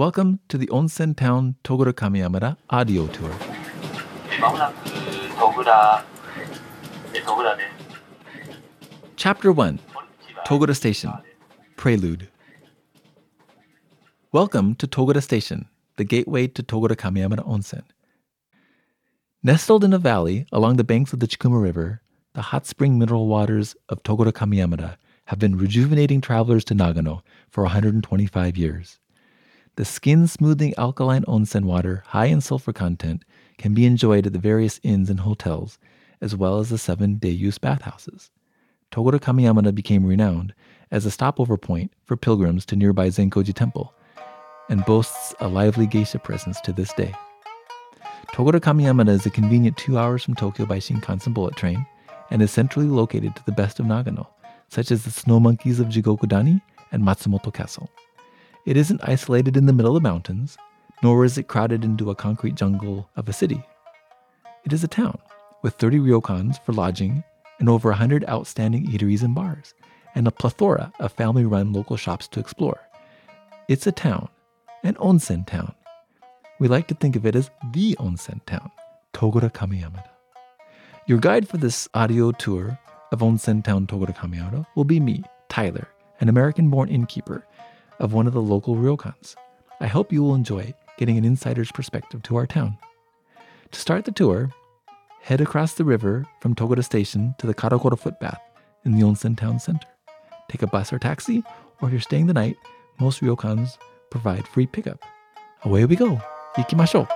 Welcome to the Onsen Town Togura Kamiyamada audio tour. Chapter 1 Togura Station Prelude. Welcome to Togura Station, the gateway to Togura Kamiyamada Onsen. Nestled in a valley along the banks of the Chikuma River, the hot spring mineral waters of Togura Kamiyamada have been rejuvenating travelers to Nagano for 125 years. The skin smoothing alkaline onsen water, high in sulfur content, can be enjoyed at the various inns and hotels, as well as the seven day use bathhouses. Togura Kamiyamada became renowned as a stopover point for pilgrims to nearby Zenkoji Temple and boasts a lively geisha presence to this day. Togura Kamiyamada is a convenient two hours from Tokyo by Shinkansen bullet train and is centrally located to the best of Nagano, such as the snow monkeys of Jigokudani and Matsumoto Castle. It isn't isolated in the middle of mountains, nor is it crowded into a concrete jungle of a city. It is a town with 30 ryokans for lodging and over 100 outstanding eateries and bars, and a plethora of family run local shops to explore. It's a town, an onsen town. We like to think of it as the onsen town, Togura Kamiyamada. Your guide for this audio tour of onsen town Togura Kamiyamada will be me, Tyler, an American born innkeeper of one of the local ryokans. I hope you will enjoy getting an insider's perspective to our town. To start the tour, head across the river from Togura Station to the Karakura footpath in the onsen town center. Take a bus or taxi, or if you're staying the night, most ryokans provide free pickup. Away we go. Ikimashou.